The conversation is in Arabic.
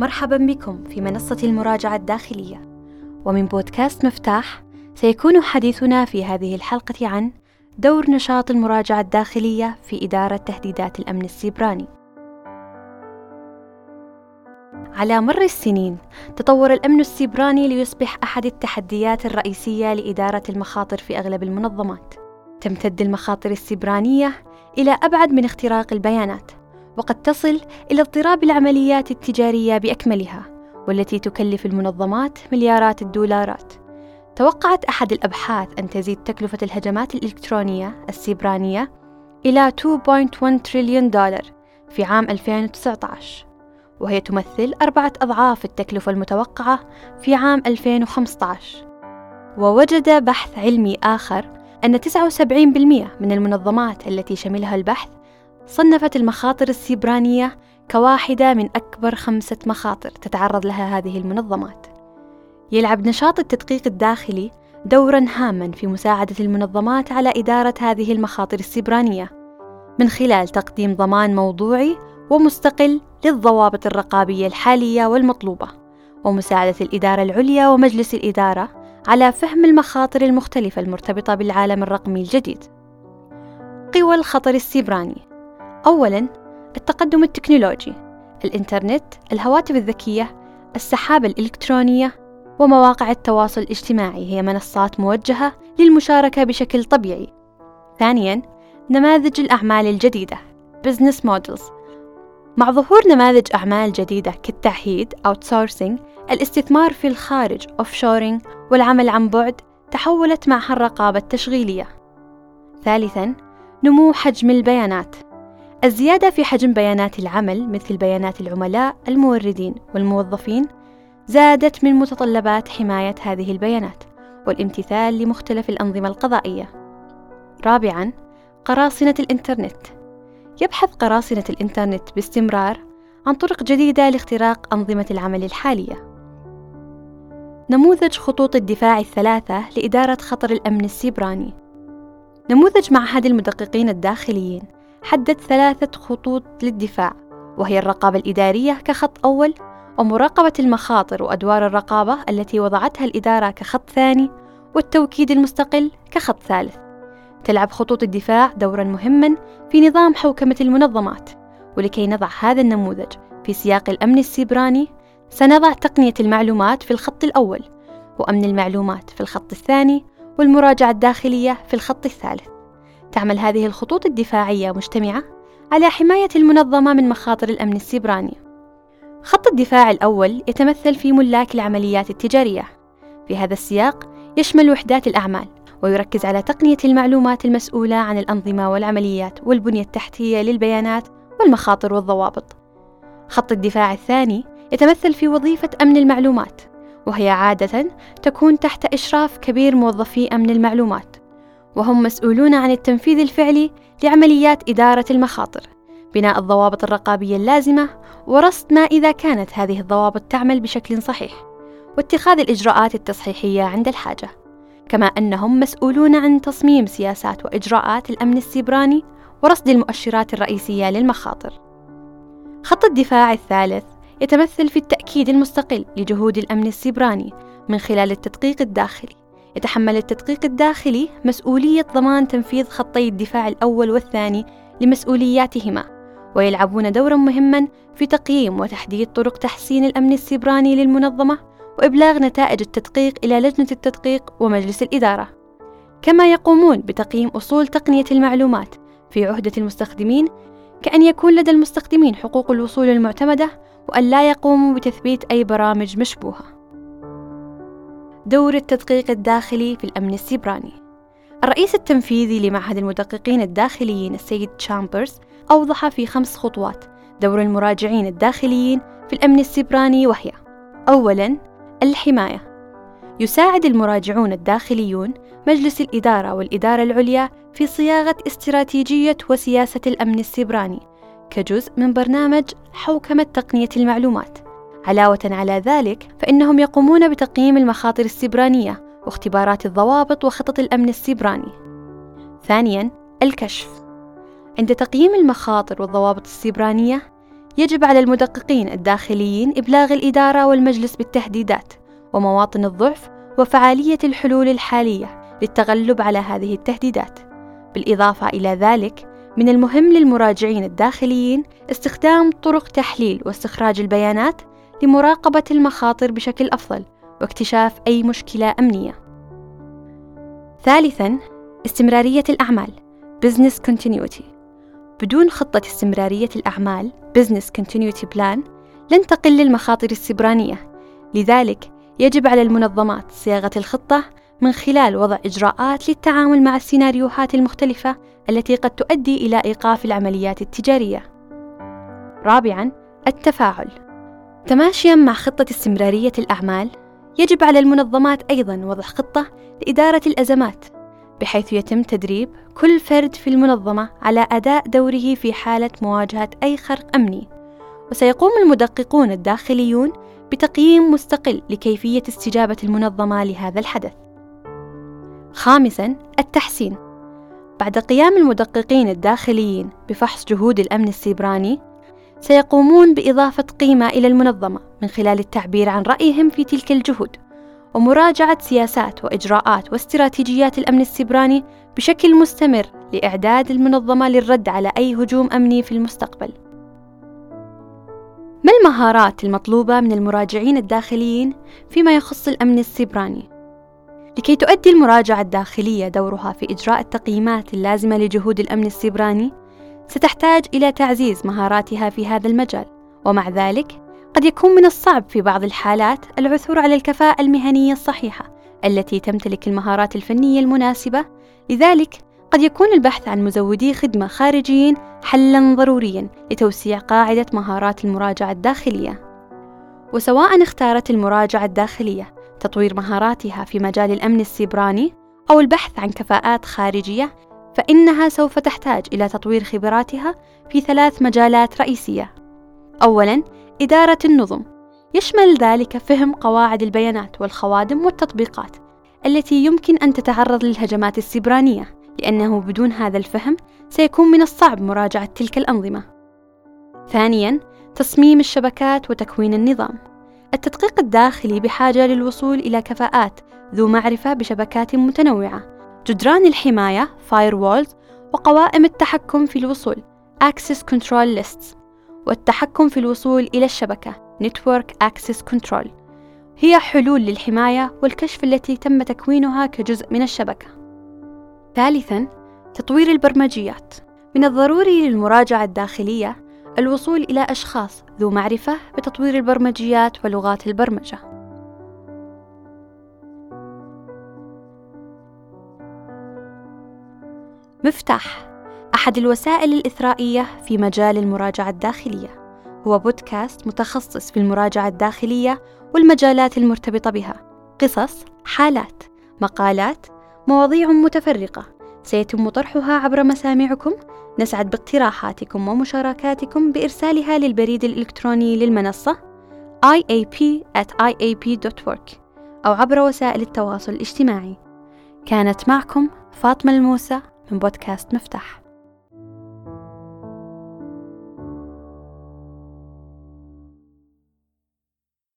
مرحبا بكم في منصة المراجعة الداخلية. ومن بودكاست مفتاح سيكون حديثنا في هذه الحلقة عن دور نشاط المراجعة الداخلية في إدارة تهديدات الأمن السيبراني. على مر السنين تطور الأمن السيبراني ليصبح أحد التحديات الرئيسية لإدارة المخاطر في أغلب المنظمات. تمتد المخاطر السيبرانية إلى أبعد من اختراق البيانات. وقد تصل إلى اضطراب العمليات التجارية بأكملها والتي تكلف المنظمات مليارات الدولارات. توقعت أحد الأبحاث أن تزيد تكلفة الهجمات الإلكترونية السيبرانية إلى 2.1 تريليون دولار في عام 2019 وهي تمثل أربعة أضعاف التكلفة المتوقعة في عام 2015 ووجد بحث علمي آخر أن 79% من المنظمات التي شملها البحث صنفت المخاطر السيبرانية كواحدة من أكبر خمسة مخاطر تتعرض لها هذه المنظمات. يلعب نشاط التدقيق الداخلي دورا هاما في مساعدة المنظمات على إدارة هذه المخاطر السيبرانية من خلال تقديم ضمان موضوعي ومستقل للضوابط الرقابية الحالية والمطلوبة، ومساعدة الإدارة العليا ومجلس الإدارة على فهم المخاطر المختلفة المرتبطة بالعالم الرقمي الجديد. قوى الخطر السيبراني أولاً التقدم التكنولوجي الإنترنت، الهواتف الذكية، السحابة الإلكترونية ومواقع التواصل الاجتماعي هي منصات موجهة للمشاركة بشكل طبيعي. ثانياً نماذج الأعمال الجديدة Business Models مع ظهور نماذج أعمال جديدة كالتعهيد Outsourcing الاستثمار في الخارج Offshoring والعمل عن بعد تحولت معها الرقابة التشغيلية. ثالثاً نمو حجم البيانات الزيادة في حجم بيانات العمل مثل بيانات العملاء الموردين والموظفين زادت من متطلبات حماية هذه البيانات والامتثال لمختلف الأنظمة القضائية. رابعاً قراصنة الإنترنت يبحث قراصنة الإنترنت باستمرار عن طرق جديدة لاختراق أنظمة العمل الحالية. نموذج خطوط الدفاع الثلاثة لإدارة خطر الأمن السيبراني نموذج معهد المدققين الداخليين حدد ثلاثة خطوط للدفاع وهي الرقابة الإدارية كخط أول ومراقبة المخاطر وأدوار الرقابة التي وضعتها الإدارة كخط ثاني والتوكيد المستقل كخط ثالث. تلعب خطوط الدفاع دورا مهما في نظام حوكمة المنظمات ولكي نضع هذا النموذج في سياق الأمن السيبراني سنضع تقنية المعلومات في الخط الأول وأمن المعلومات في الخط الثاني والمراجعة الداخلية في الخط الثالث. تعمل هذه الخطوط الدفاعية مجتمعة على حماية المنظمة من مخاطر الأمن السيبراني. خط الدفاع الأول يتمثل في ملاك العمليات التجارية. في هذا السياق يشمل وحدات الأعمال ويركز على تقنية المعلومات المسؤولة عن الأنظمة والعمليات والبنية التحتية للبيانات والمخاطر والضوابط. خط الدفاع الثاني يتمثل في وظيفة أمن المعلومات، وهي عادة تكون تحت إشراف كبير موظفي أمن المعلومات، وهم مسؤولون عن التنفيذ الفعلي لعمليات إدارة المخاطر بناء الضوابط الرقابية اللازمة ورصد ما إذا كانت هذه الضوابط تعمل بشكل صحيح واتخاذ الإجراءات التصحيحية عند الحاجة. كما أنهم مسؤولون عن تصميم سياسات وإجراءات الأمن السيبراني ورصد المؤشرات الرئيسية للمخاطر. خط الدفاع الثالث يتمثل في التأكيد المستقل لجهود الأمن السيبراني من خلال التدقيق الداخلي. يتحمل التدقيق الداخلي مسؤولية ضمان تنفيذ خطي الدفاع الأول والثاني لمسؤولياتهما ويلعبون دورا مهما في تقييم وتحديد طرق تحسين الأمن السيبراني للمنظمة وإبلاغ نتائج التدقيق إلى لجنة التدقيق ومجلس الإدارة. كما يقومون بتقييم أصول تقنية المعلومات في عهدة المستخدمين كأن يكون لدى المستخدمين حقوق الوصول المعتمدة وأن لا يقوموا بتثبيت أي برامج مشبوهة. دور التدقيق الداخلي في الأمن السيبراني. الرئيس التنفيذي لمعهد المدققين الداخليين السيد تشامبرز أوضح في خمس خطوات دور المراجعين الداخليين في الأمن السيبراني وهي أولاً الحماية. يساعد المراجعون الداخليون مجلس الإدارة والإدارة العليا في صياغة استراتيجية وسياسة الأمن السيبراني كجزء من برنامج حوكمة تقنية المعلومات. علاوة على ذلك فإنهم يقومون بتقييم المخاطر السيبرانية واختبارات الضوابط وخطط الأمن السيبراني. ثانياً الكشف. عند تقييم المخاطر والضوابط السيبرانية يجب على المدققين الداخليين إبلاغ الإدارة والمجلس بالتهديدات ومواطن الضعف وفعالية الحلول الحالية للتغلب على هذه التهديدات. بالإضافة إلى ذلك، من المهم للمراجعين الداخليين استخدام طرق تحليل واستخراج البيانات لمراقبة المخاطر بشكل أفضل واكتشاف أي مشكلة أمنية. ثالثاً، استمرارية الأعمال Business Continuity بدون خطة استمرارية الأعمال Business Continuity Plan لن تقل المخاطر السبرانية لذلك يجب على المنظمات صياغة الخطة من خلال وضع إجراءات للتعامل مع السيناريوهات المختلفة التي قد تؤدي إلى إيقاف العمليات التجارية. رابعاً التفاعل تماشياً مع خطة استمرارية الأعمال يجب على المنظمات أيضاً وضع خطة لإدارة الأزمات بحيث يتم تدريب كل فرد في المنظمة على أداء دوره في حالة مواجهة أي خرق أمني وسيقوم المدققون الداخليون بتقييم مستقل لكيفية استجابة المنظمة لهذا الحدث. خامساً التحسين بعد قيام المدققين الداخليين بفحص جهود الأمن السيبراني سيقومون بإضافة قيمة إلى المنظمة من خلال التعبير عن رأيهم في تلك الجهود ومراجعة سياسات وإجراءات واستراتيجيات الأمن السيبراني بشكل مستمر لإعداد المنظمة للرد على أي هجوم أمني في المستقبل. ما المهارات المطلوبة من المراجعين الداخليين فيما يخص الأمن السيبراني؟ لكي تؤدي المراجعة الداخلية دورها في إجراء التقييمات اللازمة لجهود الأمن السيبراني، ستحتاج إلى تعزيز مهاراتها في هذا المجال، ومع ذلك قد يكون من الصعب في بعض الحالات العثور على الكفاءة المهنية الصحيحة التي تمتلك المهارات الفنية المناسبة، لذلك قد يكون البحث عن مزودي خدمة خارجيين حلاً ضرورياً لتوسيع قاعدة مهارات المراجعة الداخلية. وسواء اختارت المراجعة الداخلية تطوير مهاراتها في مجال الأمن السيبراني أو البحث عن كفاءات خارجية، فإنها سوف تحتاج إلى تطوير خبراتها في ثلاث مجالات رئيسية. أولاً إدارة النظم يشمل ذلك فهم قواعد البيانات والخوادم والتطبيقات التي يمكن أن تتعرض للهجمات السبرانية لأنه بدون هذا الفهم سيكون من الصعب مراجعة تلك الأنظمة. ثانياً تصميم الشبكات وتكوين النظام التدقيق الداخلي بحاجة للوصول إلى كفاءات ذو معرفة بشبكات متنوعة جدران الحماية firewalls وقوائم التحكم في الوصول Access Control Lists والتحكم في الوصول إلى الشبكة Network Access Control هي حلول للحماية والكشف التي تم تكوينها كجزء من الشبكة. ثالثاً، تطوير البرمجيات. من الضروري للمراجعة الداخلية الوصول إلى أشخاص ذو معرفة بتطوير البرمجيات ولغات البرمجة. مفتاح أحد الوسائل الإثرائية في مجال المراجعة الداخلية. هو بودكاست متخصص في المراجعة الداخلية والمجالات المرتبطة بها. قصص، حالات، مقالات، مواضيع متفرقة سيتم طرحها عبر مسامعكم. نسعد باقتراحاتكم ومشاركاتكم بإرسالها للبريد الإلكتروني للمنصة iap@iap.work أو عبر وسائل التواصل الاجتماعي. كانت معكم فاطمة الموسى من بودكاست مفتاح.